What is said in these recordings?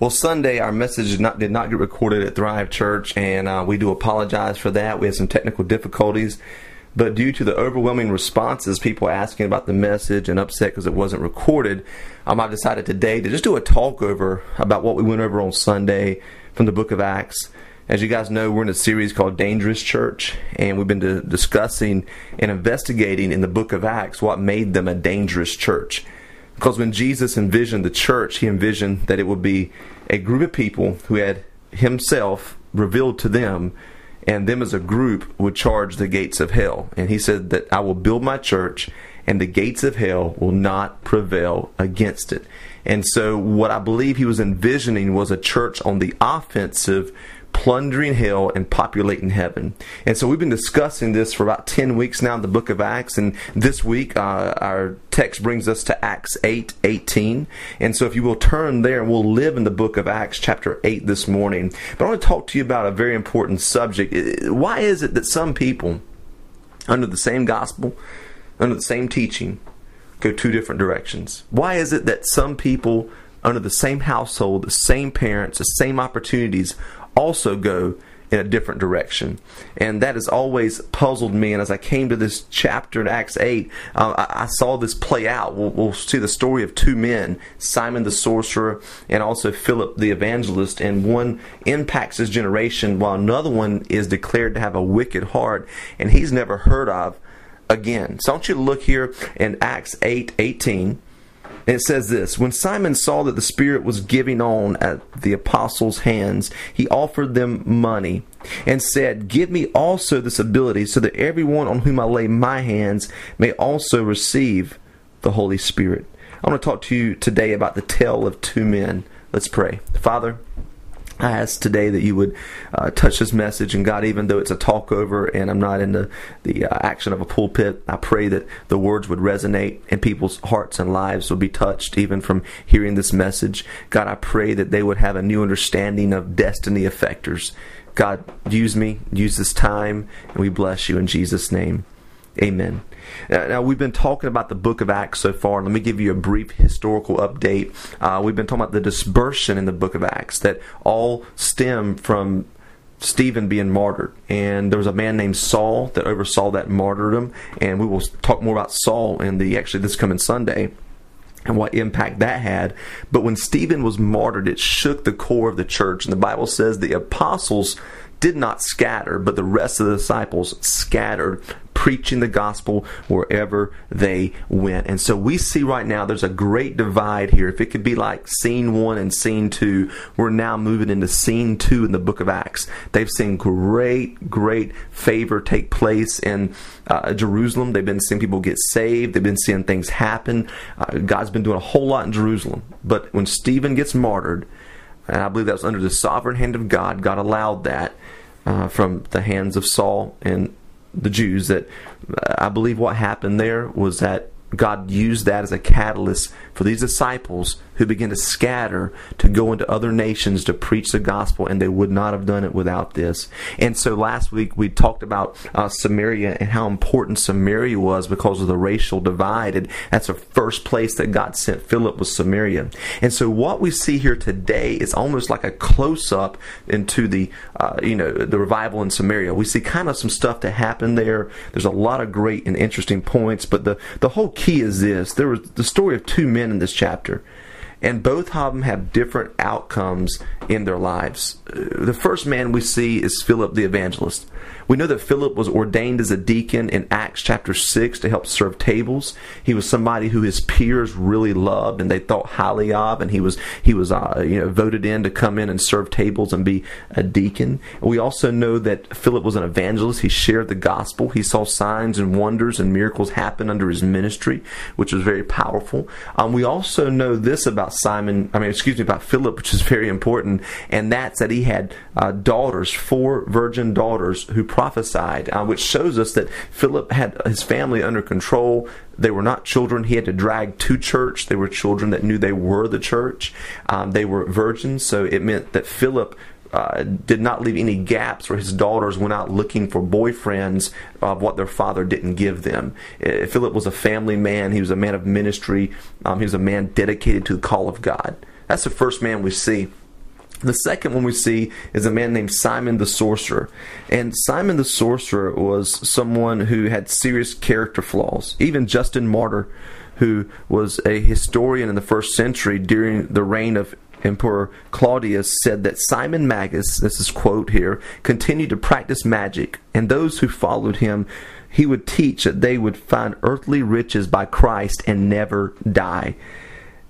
Well, Sunday our message did not, did not get recorded at Thrive Church, and uh, we do apologize for that. We had some technical difficulties, but due to the overwhelming responses, people asking about the message and upset because it wasn't recorded, um, I've decided today to just do a talk over about what we went over on Sunday from the Book of Acts. As you guys know, we're in a series called Dangerous Church, and we've been discussing and investigating in the Book of Acts what made them a dangerous church. Because when Jesus envisioned the church, he envisioned that it would be a group of people who had himself revealed to them, and them as a group would charge the gates of hell. And he said that I will build my church, and the gates of hell will not prevail against it. And so, what I believe he was envisioning was a church on the offensive plundering hell and populating heaven. And so we've been discussing this for about 10 weeks now in the book of Acts. And this week, uh, our text brings us to Acts 8 18. And so if you will turn there, and we'll live in the book of Acts, chapter 8 this morning. But I want to talk to you about a very important subject. Why is it that some people, under the same gospel, under the same teaching, go two different directions? Why is it that some people, under the same household, the same parents, the same opportunities, also go in a different direction. And that has always puzzled me. And as I came to this chapter in Acts 8, uh, I, I, saw this play out. We'll, we'll, see the story of two men, Simon the sorcerer and also Philip the evangelist. And one impacts his generation while another one is declared to have a wicked heart and he's never heard of again. So I want you to look here in Acts 8 18. It says this When Simon saw that the Spirit was giving on at the apostles' hands, he offered them money and said, Give me also this ability, so that everyone on whom I lay my hands may also receive the Holy Spirit. I want to talk to you today about the tale of two men. Let's pray. Father, I ask today that you would uh, touch this message, and God, even though it's a talk over and I'm not in the, the uh, action of a pulpit, I pray that the words would resonate and people's hearts and lives would be touched even from hearing this message. God, I pray that they would have a new understanding of destiny effectors. God, use me, use this time, and we bless you in Jesus' name. Amen. Now, we've been talking about the book of Acts so far. Let me give you a brief historical update. Uh, we've been talking about the dispersion in the book of Acts that all stem from Stephen being martyred. And there was a man named Saul that oversaw that martyrdom. And we will talk more about Saul in the actually this coming Sunday and what impact that had. But when Stephen was martyred, it shook the core of the church. And the Bible says the apostles did not scatter, but the rest of the disciples scattered preaching the gospel wherever they went. And so we see right now there's a great divide here. If it could be like scene one and scene two, we're now moving into scene two in the book of Acts. They've seen great, great favor take place in uh, Jerusalem. They've been seeing people get saved. They've been seeing things happen. Uh, God's been doing a whole lot in Jerusalem. But when Stephen gets martyred, and I believe that was under the sovereign hand of God, God allowed that. Uh, from the hands of Saul and the Jews that uh, I believe what happened there was that God used that as a catalyst for these disciples who began to scatter to go into other nations to preach the gospel, and they would not have done it without this. And so last week we talked about uh, Samaria and how important Samaria was because of the racial divide, and that's the first place that God sent Philip was Samaria. And so what we see here today is almost like a close up into the uh, you know the revival in Samaria. We see kind of some stuff that happened there. There's a lot of great and interesting points, but the the whole key is this: there was the story of two men in this chapter and both of them have different outcomes in their lives. Uh, the first man we see is Philip the evangelist. We know that Philip was ordained as a deacon in Acts chapter 6 to help serve tables. He was somebody who his peers really loved and they thought highly of, and he was he was uh, you know voted in to come in and serve tables and be a deacon. We also know that Philip was an evangelist. He shared the gospel. He saw signs and wonders and miracles happen under his ministry, which was very powerful. Um, we also know this about Simon. I mean, excuse me, about Philip, which is very important, and that's that he had uh, daughters, four virgin daughters who prophesied, uh, which shows us that Philip had his family under control. They were not children he had to drag to church. They were children that knew they were the church. Um, they were virgins, so it meant that Philip uh, did not leave any gaps where his daughters went out looking for boyfriends of what their father didn't give them. Uh, Philip was a family man. He was a man of ministry. Um, he was a man dedicated to the call of God. That's the first man we see. The second one we see is a man named Simon the Sorcerer. And Simon the Sorcerer was someone who had serious character flaws. Even Justin Martyr, who was a historian in the first century during the reign of Emperor Claudius said that Simon Magus, this is quote here, continued to practice magic, and those who followed him, he would teach that they would find earthly riches by Christ and never die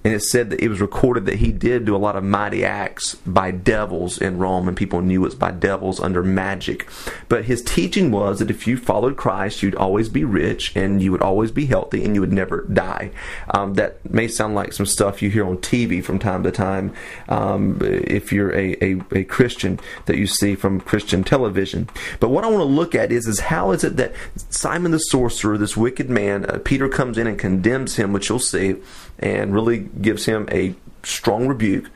and it said that it was recorded that he did do a lot of mighty acts by devils in Rome, and people knew it was by devils under magic. But his teaching was that if you followed Christ, you'd always be rich, and you would always be healthy, and you would never die. Um, that may sound like some stuff you hear on TV from time to time, um, if you're a, a, a Christian that you see from Christian television. But what I want to look at is is how is it that Simon the sorcerer, this wicked man, uh, Peter comes in and condemns him, which you'll see and really gives him a strong rebuke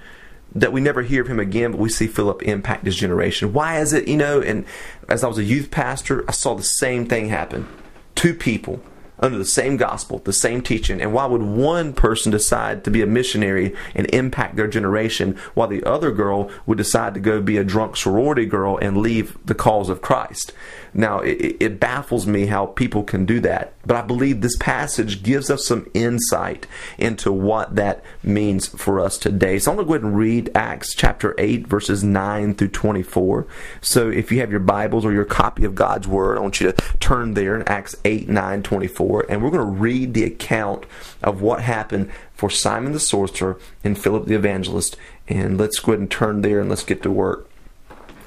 that we never hear of him again, but we see Philip impact his generation. Why is it, you know? And as I was a youth pastor, I saw the same thing happen. Two people under the same gospel, the same teaching. And why would one person decide to be a missionary and impact their generation while the other girl would decide to go be a drunk sorority girl and leave the cause of Christ? Now, it, it, baffles me how people can do that, but I believe this passage gives us some insight into what that means for us today. So I'm going to go ahead and read Acts chapter 8, verses 9 through 24. So if you have your Bibles or your copy of God's Word, I want you to turn there in Acts 8, 9, 24, and we're going to read the account of what happened for Simon the sorcerer and Philip the evangelist. And let's go ahead and turn there and let's get to work.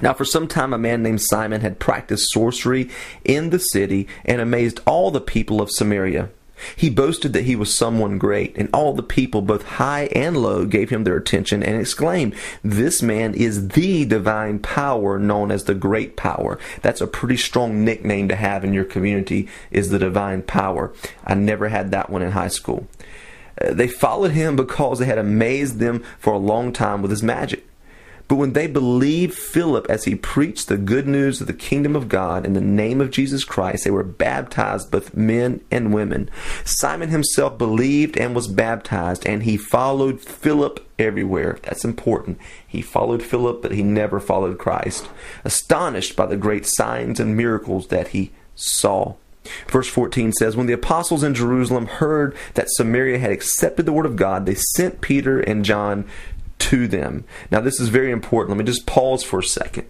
Now, for some time, a man named Simon had practiced sorcery in the city and amazed all the people of Samaria. He boasted that he was someone great, and all the people, both high and low, gave him their attention and exclaimed, This man is the divine power known as the great power. That's a pretty strong nickname to have in your community, is the divine power. I never had that one in high school. Uh, they followed him because they had amazed them for a long time with his magic. But when they believed Philip as he preached the good news of the kingdom of God in the name of Jesus Christ, they were baptized, both men and women. Simon himself believed and was baptized, and he followed Philip everywhere. That's important. He followed Philip, but he never followed Christ, astonished by the great signs and miracles that he saw. Verse 14 says, When the apostles in Jerusalem heard that Samaria had accepted the word of God, they sent Peter and John to them. Now, this is very important. Let me just pause for a second.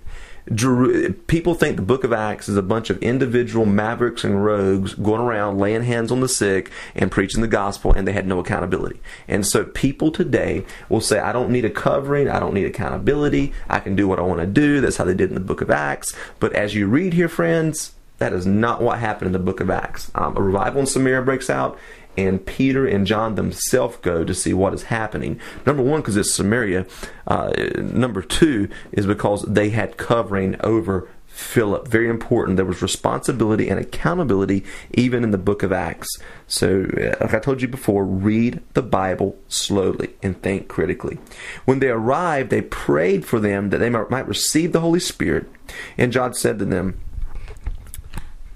People think the book of Acts is a bunch of individual mavericks and rogues going around laying hands on the sick and preaching the gospel, and they had no accountability. And so people today will say, I don't need a covering, I don't need accountability, I can do what I want to do. That's how they did in the book of Acts. But as you read here, friends, that is not what happened in the book of Acts. Um, a revival in Samaria breaks out, and Peter and John themselves go to see what is happening. Number one, because it's Samaria. Uh, number two is because they had covering over Philip. Very important. There was responsibility and accountability even in the book of Acts. So, uh, like I told you before, read the Bible slowly and think critically. When they arrived, they prayed for them that they might receive the Holy Spirit. And John said to them,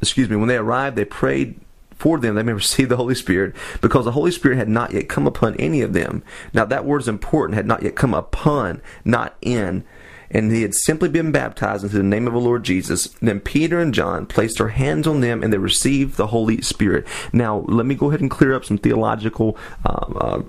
excuse me, when they arrived, they prayed for them they may receive the Holy Spirit, because the Holy Spirit had not yet come upon any of them. Now that word is important, had not yet come upon, not in. And he had simply been baptized into the name of the Lord Jesus. Then Peter and John placed their hands on them and they received the Holy Spirit. Now, let me go ahead and clear up some theological um, uh,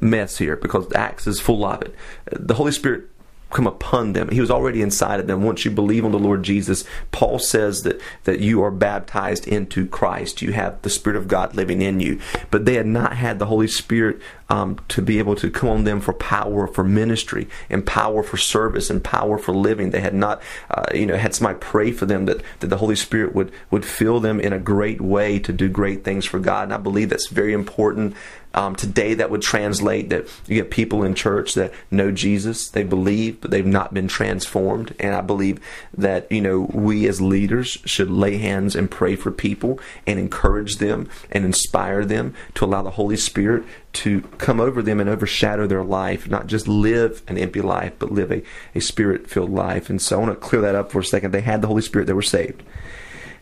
mess here because Acts is full of it. The Holy Spirit come upon them. He was already inside of them. Once you believe on the Lord Jesus, Paul says that, that you are baptized into Christ. You have the Spirit of God living in you. But they had not had the Holy Spirit um, to be able to come on them for power for ministry and power for service and power for living. They had not, uh, you know, had somebody pray for them that, that the Holy Spirit would, would fill them in a great way to do great things for God. And I believe that's very important um, today, that would translate that you get people in church that know Jesus, they believe, but they've not been transformed. And I believe that, you know, we as leaders should lay hands and pray for people and encourage them and inspire them to allow the Holy Spirit to come over them and overshadow their life, not just live an empty life, but live a, a spirit filled life. And so I want to clear that up for a second. They had the Holy Spirit, they were saved.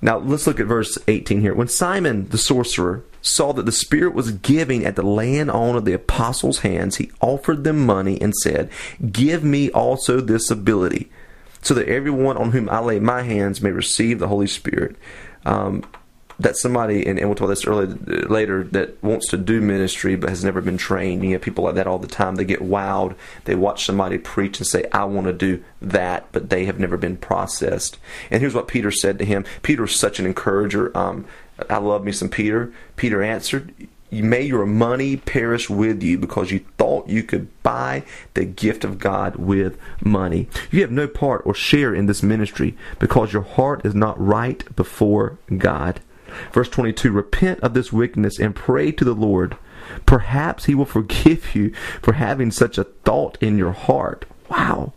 Now let's look at verse 18 here. When Simon the sorcerer saw that the Spirit was giving at the laying on of the apostles' hands, he offered them money and said, Give me also this ability, so that everyone on whom I lay my hands may receive the Holy Spirit. Um, that somebody, and, and we'll talk about this earlier, later, that wants to do ministry but has never been trained. You have people like that all the time. They get wowed. They watch somebody preach and say, I want to do that, but they have never been processed. And here's what Peter said to him. Peter was such an encourager. Um, I love me some Peter. Peter answered, May your money perish with you because you thought you could buy the gift of God with money. You have no part or share in this ministry because your heart is not right before God. Verse 22 Repent of this wickedness and pray to the Lord. Perhaps he will forgive you for having such a thought in your heart. Wow.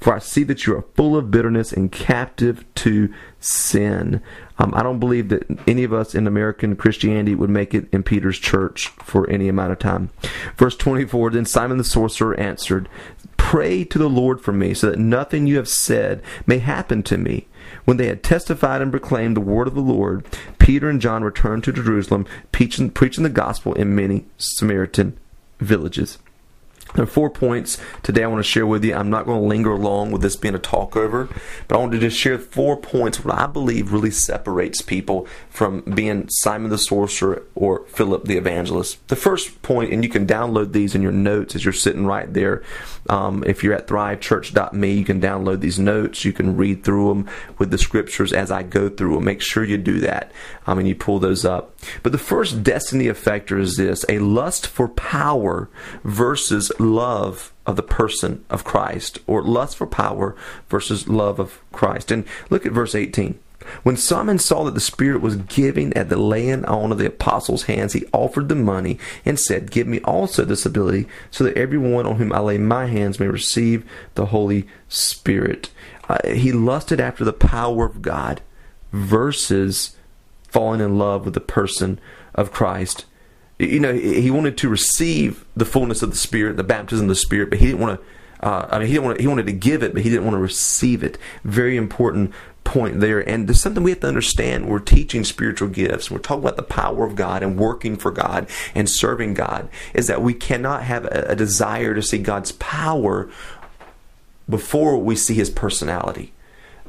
For I see that you are full of bitterness and captive to sin. Um, I don't believe that any of us in American Christianity would make it in Peter's church for any amount of time. Verse 24 Then Simon the sorcerer answered, Pray to the Lord for me, so that nothing you have said may happen to me. When they had testified and proclaimed the word of the Lord, Peter and John returned to Jerusalem, preaching, preaching the gospel in many Samaritan villages. There are four points today I want to share with you. I'm not going to linger long with this being a talk over, but I want to just share four points what I believe really separates people from being Simon the sorcerer or Philip the evangelist. The first point, and you can download these in your notes as you're sitting right there. Um, if you're at thrivechurch.me, you can download these notes. You can read through them with the scriptures as I go through them. Make sure you do that um, and you pull those up. But the first destiny effector is this a lust for power versus love of the person of Christ, or lust for power versus love of Christ. And look at verse 18. When Simon saw that the Spirit was giving at the laying on of the apostles' hands, he offered them money and said, Give me also this ability, so that everyone on whom I lay my hands may receive the Holy Spirit. Uh, he lusted after the power of God versus falling in love with the person of Christ you know, he wanted to receive the fullness of the Spirit, the baptism of the Spirit, but he didn't want to. Uh, I mean, he didn't want. To, he wanted to give it, but he didn't want to receive it. Very important point there. And there's something we have to understand. We're teaching spiritual gifts. We're talking about the power of God and working for God and serving God. Is that we cannot have a, a desire to see God's power before we see His personality.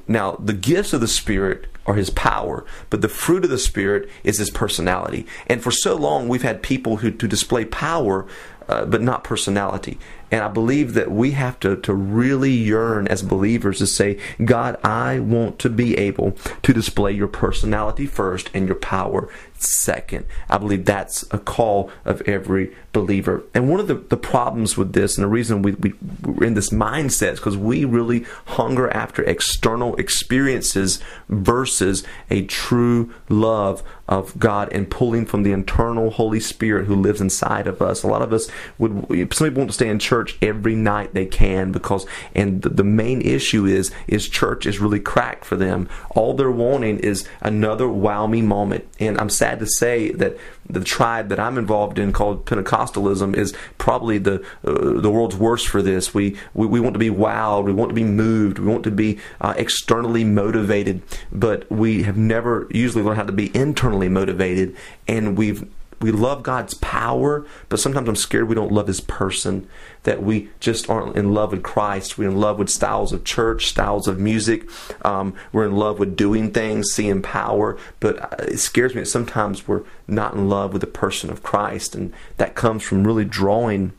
Now, the gifts of the Spirit are his power, but the fruit of the Spirit is his personality. And for so long, we've had people who to display power, uh, but not personality. And I believe that we have to, to really yearn as believers to say, God, I want to be able to display your personality first and your power second. I believe that's a call of every believer. And one of the, the problems with this, and the reason we, we, we're in this mindset is because we really hunger after external experiences versus a true love of God and pulling from the internal Holy Spirit who lives inside of us. A lot of us would, some people want to stay in church every night they can because, and the, the main issue is, is church is really cracked for them. All they're wanting is another wow me moment. And I'm sad to say that the tribe that I'm involved in called Pentecostalism is probably the uh, the world's worst for this. We, we we want to be wowed, we want to be moved, we want to be uh, externally motivated, but we have never usually learned how to be internally motivated, and we've we love God's power, but sometimes I'm scared we don't love His person. That we just aren't in love with Christ. We're in love with styles of church, styles of music. Um, we're in love with doing things, seeing power. But uh, it scares me that sometimes we're not in love with the person of Christ, and that comes from really drawing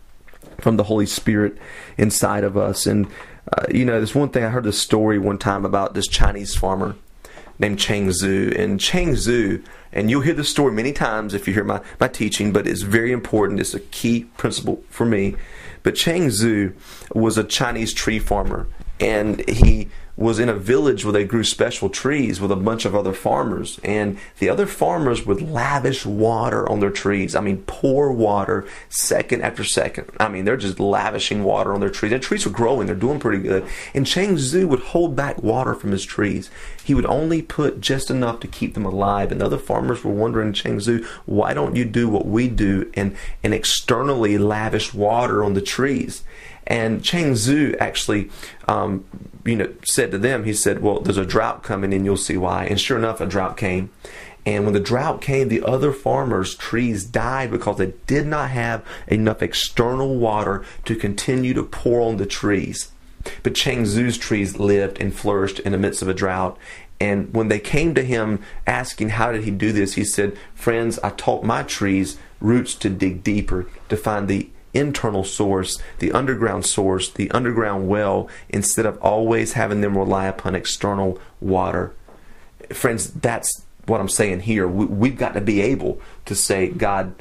from the Holy Spirit inside of us. And uh, you know, there's one thing I heard this story one time about this Chinese farmer named Cheng Zhu, and Cheng Zhu and you'll hear this story many times if you hear my, my teaching, but it's very important. It's a key principle for me. But Cheng Zhu was a Chinese tree farmer, and he was in a village where they grew special trees with a bunch of other farmers. And the other farmers would lavish water on their trees. I mean, pour water second after second. I mean, they're just lavishing water on their trees. Their trees were growing, they're doing pretty good. And Cheng Zhu would hold back water from his trees. He would only put just enough to keep them alive. And the other farmers were wondering, Cheng Zhu, why don't you do what we do and, and externally lavish water on the trees? And Cheng Zhu actually, um, you know, said to them, he said, "Well, there's a drought coming, and you'll see why." And sure enough, a drought came, And when the drought came, the other farmers' trees died because they did not have enough external water to continue to pour on the trees. But Chang Zhu's trees lived and flourished in the midst of a drought. And when they came to him asking how did he do this, he said, Friends, I taught my trees roots to dig deeper, to find the internal source, the underground source, the underground well, instead of always having them rely upon external water. Friends, that's what I'm saying here. We, have got to be able to say, God,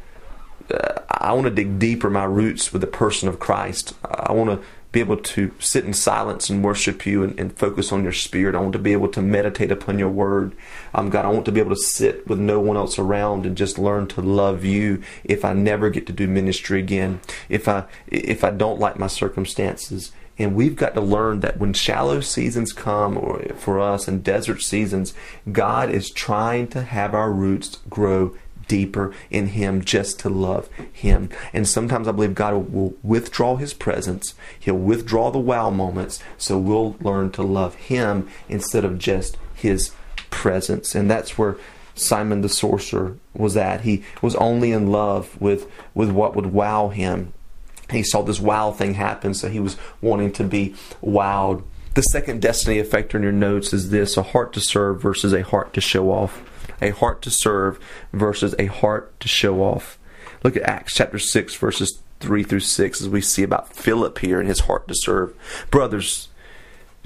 uh, I want to dig deeper my roots with the person of Christ. I want to be able to sit in silence and worship you and, and, focus on your spirit. I want to be able to meditate upon your word. Um, God, I want to be able to sit with no one else around and just learn to love you if I never get to do ministry again. If I if I don't like my circumstances. And we've got to learn that when shallow seasons come or for us and desert seasons, God is trying to have our roots grow deeper in Him just to love Him. And sometimes I believe God will withdraw His presence, He'll withdraw the wow moments, so we'll learn to love Him instead of just His presence. And that's where Simon the sorcerer was at. He was only in love with, with what would wow him. He saw this wow thing happen, so he was wanting to be wowed. The second destiny effector in your notes is this a heart to serve versus a heart to show off a heart to serve versus a heart to show off. Look at Acts chapter 6, verses 3 through 6, as we see about Philip here and his heart to serve. Brothers,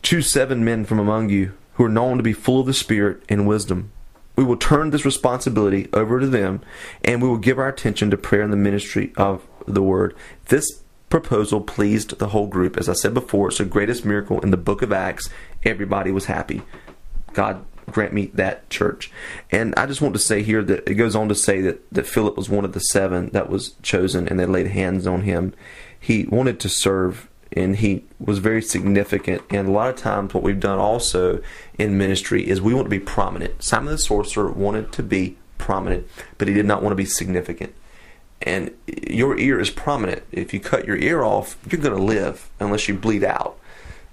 choose seven men from among you who are known to be full of the Spirit and wisdom. We will turn this responsibility over to them, and we will give our attention to prayer and the ministry of the word. This proposal pleased the whole group. As I said before, it's the greatest miracle in the book of Acts. Everybody was happy. God grant me that church. And I just want to say here that it goes on to say that, that Philip was one of the seven that was chosen and they laid hands on him. He wanted to serve and he was very significant. And a lot of times, what we've done also in ministry is we want to be prominent. Simon the sorcerer wanted to be prominent, but he did not want to be significant. And your ear is prominent. If you cut your ear off, you're going to live unless you bleed out.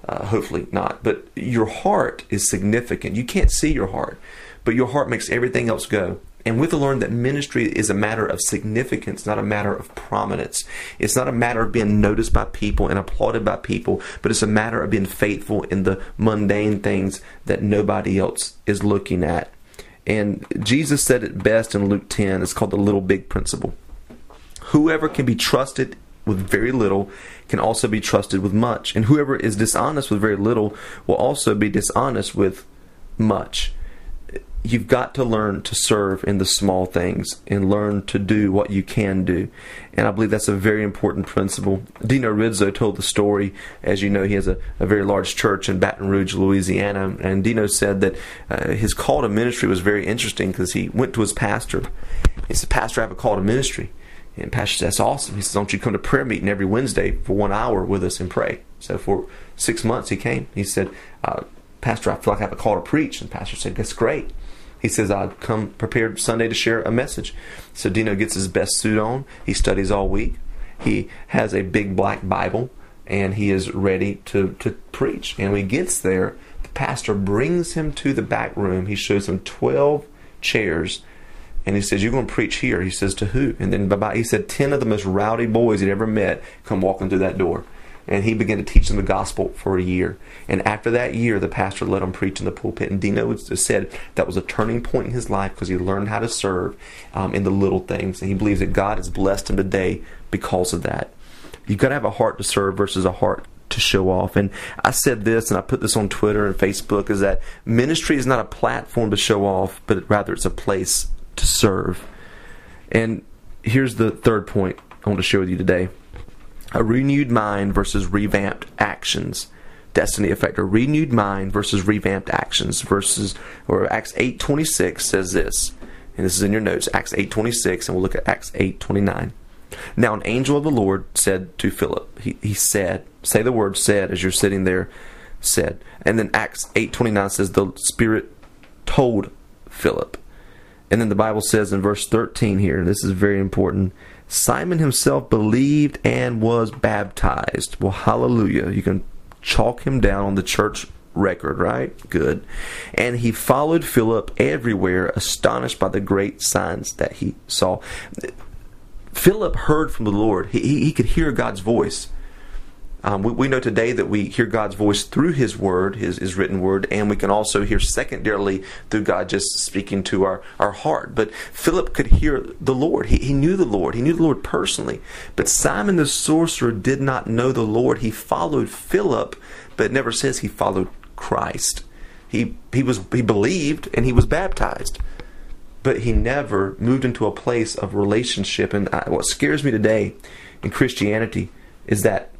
Uh, hopefully not. But your heart is significant. You can't see your heart, but your heart makes everything else go. And we've learned that ministry is a matter of significance, not a matter of prominence. It's not a matter of being noticed by people and applauded by people, but it's a matter of being faithful in the mundane things that nobody else is looking at. And Jesus said it best in Luke 10. It's called the little big principle. Whoever can be trusted with very little can also be trusted with much. And whoever is dishonest with very little will also be dishonest with much. You've got to learn to serve in the small things and learn to do what you can do. And I believe that's a very important principle. Dino Rizzo told the story. As you know, he has a, a very large church in Baton Rouge, Louisiana. And Dino said that uh, his call to ministry was very interesting because he went to his pastor. He said, Pastor, I have a call to ministry. And Pastor said, That's awesome. He says, Don't you come to prayer meeting every Wednesday for one hour with us and pray? So for six months he came. He said, uh, Pastor, I feel like I have a call to preach. And Pastor said, That's great. He says, i would come prepared Sunday to share a message. So Dino gets his best suit on. He studies all week. He has a big black Bible and he is ready to, to preach. And when he gets there, the pastor brings him to the back room. He shows him 12 chairs and he says, You're going to preach here. He says, To who? And then bye he said, 10 of the most rowdy boys he'd ever met come walking through that door. And he began to teach them the gospel for a year. And after that year, the pastor let him preach in the pulpit. And Dino said that was a turning point in his life because he learned how to serve um, in the little things. And he believes that God has blessed him today because of that. You've got to have a heart to serve versus a heart to show off. And I said this, and I put this on Twitter and Facebook, is that ministry is not a platform to show off, but rather it's a place to serve. And here's the third point I want to share with you today a renewed mind versus revamped actions. Destiny effect. A renewed mind versus revamped actions. Versus or Acts eight twenty six says this, and this is in your notes. Acts eight twenty six, and we'll look at Acts eight twenty nine. Now an angel of the Lord said to Philip, he, he said, say the word said as you're sitting there, said. And then Acts eight twenty nine says the Spirit told Philip. And then the Bible says in verse 13 here, this is very important Simon himself believed and was baptized. Well, hallelujah. You can chalk him down on the church record, right? Good. And he followed Philip everywhere, astonished by the great signs that he saw. Philip heard from the Lord. He, he, he could hear God's voice. Um, we, we, know today that we hear God's voice through His Word, His, His written Word, and we can also hear secondarily through God just speaking to our, our heart. But Philip could hear the Lord. He, he knew the Lord. He knew the Lord personally. But Simon the sorcerer did not know the Lord. He followed Philip, but never says he followed Christ. He, he, was, he believed and he was baptized but he never moved into a place of relationship. And I, what scares me today in Christianity is that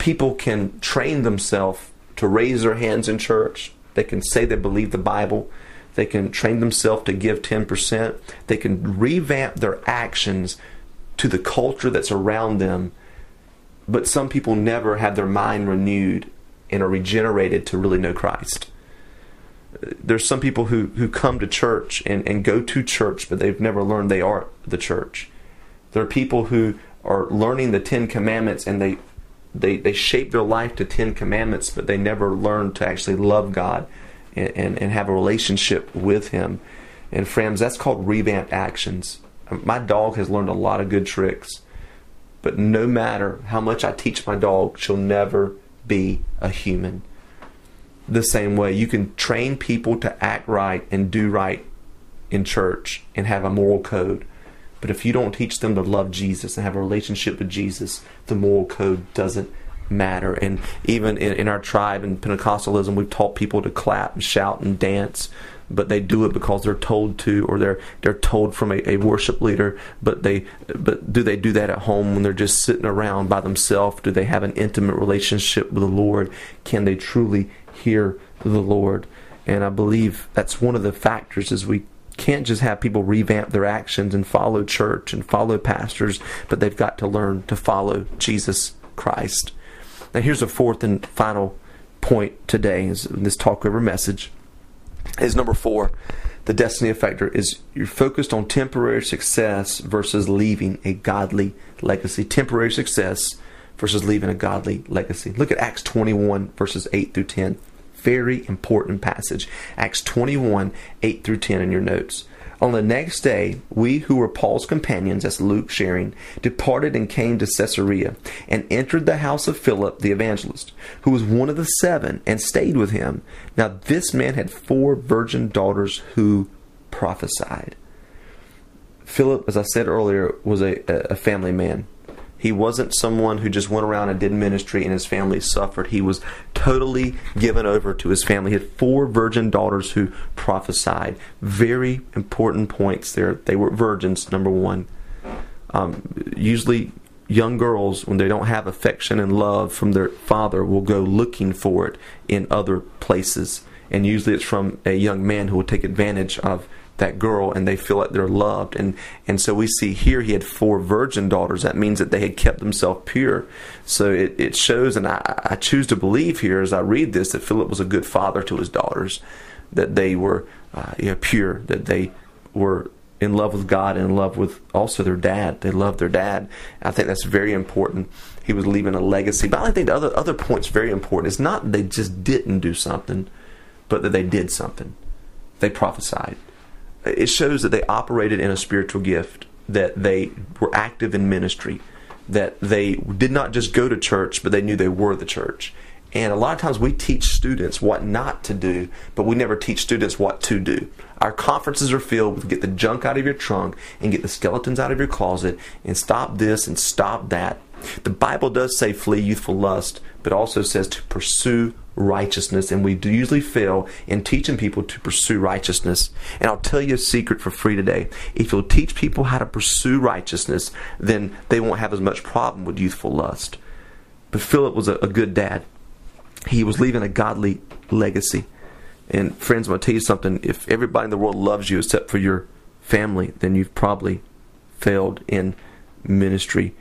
people can train themselves to raise their hands in church. They can say they believe the Bible. They can train themselves to give 10%. They can revamp their actions to the culture that's around them. But some people never have their mind renewed and are regenerated to really know Christ. There's some people who, who come to church and, and go to church, but they've never learned they are the church. There are people who are learning the Ten Commandments and they they, they shape their life to Ten Commandments, but they never learn to actually love God and, and, and have a relationship with Him. And friends, that's called revamped actions. My dog has learned a lot of good tricks, but no matter how much I teach my dog, she'll never be a human. The same way, you can train people to act right and do right in church and have a moral code. But if you don't teach them to love Jesus and have a relationship with Jesus, the moral code doesn't matter. And even in, in our tribe in Pentecostalism, we've taught people to clap and shout and dance, but they do it because they're told to, or they're they're told from a, a worship leader. But they but do they do that at home when they're just sitting around by themselves? Do they have an intimate relationship with the Lord? Can they truly hear the Lord? And I believe that's one of the factors as we can't just have people revamp their actions and follow church and follow pastors, but they've got to learn to follow Jesus Christ. Now, here's a fourth and final point today is this talk over message. Is number four, the destiny effector is you're focused on temporary success versus leaving a godly legacy. Temporary success versus leaving a godly legacy. Look at Acts 21 verses 8 through 10 very important passage. Acts 21, 8 through 10 in your notes. On the next day, we who were Paul's companions, as Luke sharing, departed and came to Caesarea, and entered the house of Philip the evangelist, who was one of the seven, and stayed with him. Now this man had four virgin daughters who prophesied. Philip, as I said earlier, was a, a family man. He wasn't someone who just went around and did ministry and his family suffered. He was totally given over to his family. He had four virgin daughters who prophesied. Very important points there. They were virgins, number one. Um, usually, young girls, when they don't have affection and love from their father, will go looking for it in other places. And usually, it's from a young man who will take advantage of that girl and they feel like they're loved. And, and so we see here he had four virgin daughters. That means that they had kept themselves pure. So it, it shows, and I, I choose to believe here as I read this, that Philip was a good father to his daughters, that they were uh, pure, that they were in love with God and in love with also their dad. They loved their dad. I think that's very important. He was leaving a legacy. But I think the other other point's very important. It's not that they just didn't do something, but that they did something. They prophesied it shows that they operated in a spiritual gift, that they were active in ministry, that they did not just go to church, but they knew they were the church. And a lot of times we teach students what not to do, but we never teach students what to do. Our conferences are filled with get the junk out of your trunk and get the skeletons out of your closet and stop this and stop that. The Bible does say flee youthful lust, but also says to pursue righteousness, and we usually fail in teaching people to pursue righteousness. And I'll tell you a secret for free today. If you'll teach people how to pursue righteousness, then they won't have as much problem with youthful lust. But Philip was a, a good dad. He was leaving a godly legacy. And friends, I'm going to tell you something. If everybody in the world loves you except for your family, then you've probably failed in ministry.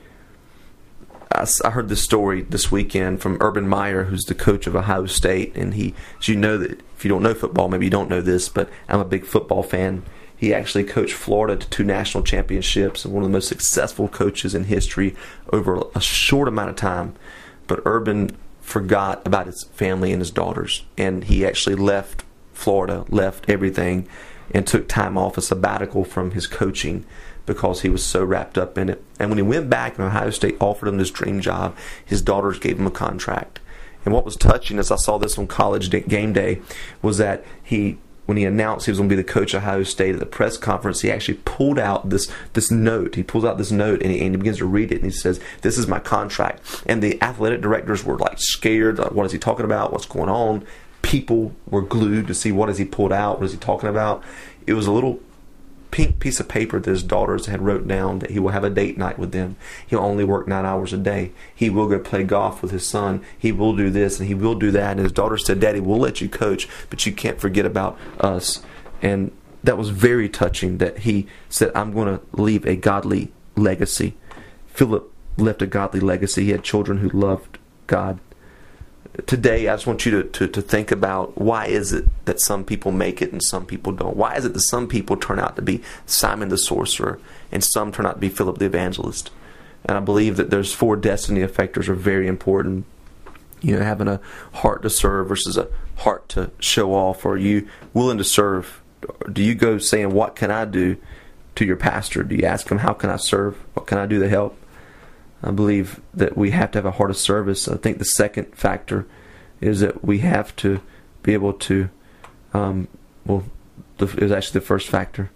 I, I heard this story this weekend from Urban Meyer, who's the coach of Ohio State, and he, you know that if you don't know football, maybe you don't know this, but I'm a big football fan. He actually coached Florida to two national championships and one of the most successful coaches in history over a short amount of time. But Urban forgot about his family and his daughters, and he actually left Florida, left everything, and took time off a sabbatical from his coaching because he was so wrapped up in it. And when he went back and Ohio State offered him this dream job, his daughters gave him a contract. And what was touching, as I saw this on college game day, was that he when he announced he was going to be the coach of Ohio State at the press conference, he actually pulled out this this note. He pulls out this note and he, and he begins to read it, and he says, "This is my contract." And the athletic directors were like scared. Like, what is he talking about? What's going on? People were glued to see what is he pulled out. What is he talking about? It was a little pink piece of paper that his daughters had wrote down that he will have a date night with them. He'll only work nine hours a day. He will go play golf with his son. He will do this and he will do that. And his daughter said, Daddy, we'll let you coach, but you can't forget about us. And that was very touching that he said, I'm going to leave a godly legacy. Philip left a godly legacy. He had children who loved God today I just want you to, to, to, think about why is it that some people make it and some people don't? Why is it that some people turn out to be Simon the sorcerer and some turn out to be Philip the evangelist? And I believe that those four destiny effectors are very important. You know, having a heart to serve versus a heart to show off. Are you willing to serve? Do you go saying, What can I do to your pastor? Do you ask him, How can I serve? What can I do to help? I believe that we have to have a heart of service. I think the second factor is that we have to be able to, um, well, the, it was actually the first factor.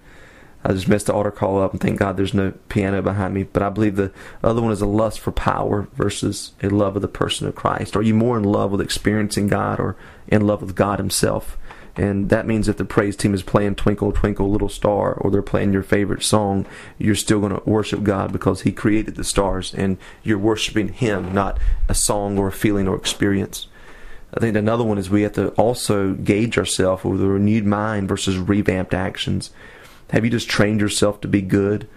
I just messed the altar call up and thank God there's no piano behind me. But I believe the other one is a lust for power versus a love of the person of Christ. Are you more in love with experiencing God or in love with God Himself? And that means if the praise team is playing Twinkle, Twinkle, Little Star, or they're playing your favorite song, you're still going to worship God because He created the stars and you're worshiping Him, not a song or a feeling or experience. I think another one is we have to also gauge ourselves with a renewed mind versus revamped actions. Have you just trained yourself to be good,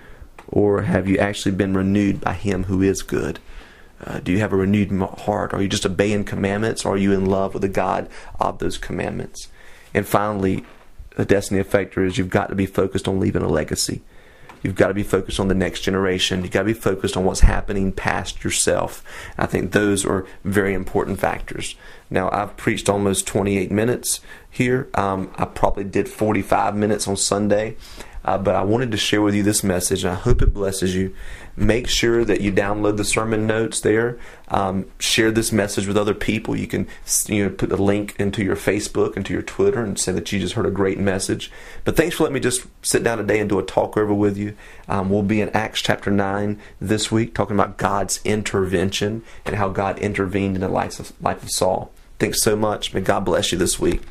or have you actually been renewed by Him who is good? Uh, do you have a renewed heart? Are you just obeying commandments? Or are you in love with the God of those commandments? And finally, a destiny effector is you've got to be focused on leaving a legacy. You've got to be focused on the next generation. You've got to be focused on what's happening past yourself. I think those are very important factors. Now, I've preached almost 28 minutes here. Um, I probably did 45 minutes on Sunday. Uh, but I wanted to share with you this message, and I hope it blesses you. Make sure that you download the sermon notes there. Um, share this message with other people. You can you know put the link into your Facebook, into your Twitter, and say that you just heard a great message. But thanks for letting me just sit down today and do a talk over with you. Um, we'll be in Acts chapter nine this week, talking about God's intervention and how God intervened in the life of, life of Saul. Thanks so much. May God bless you this week.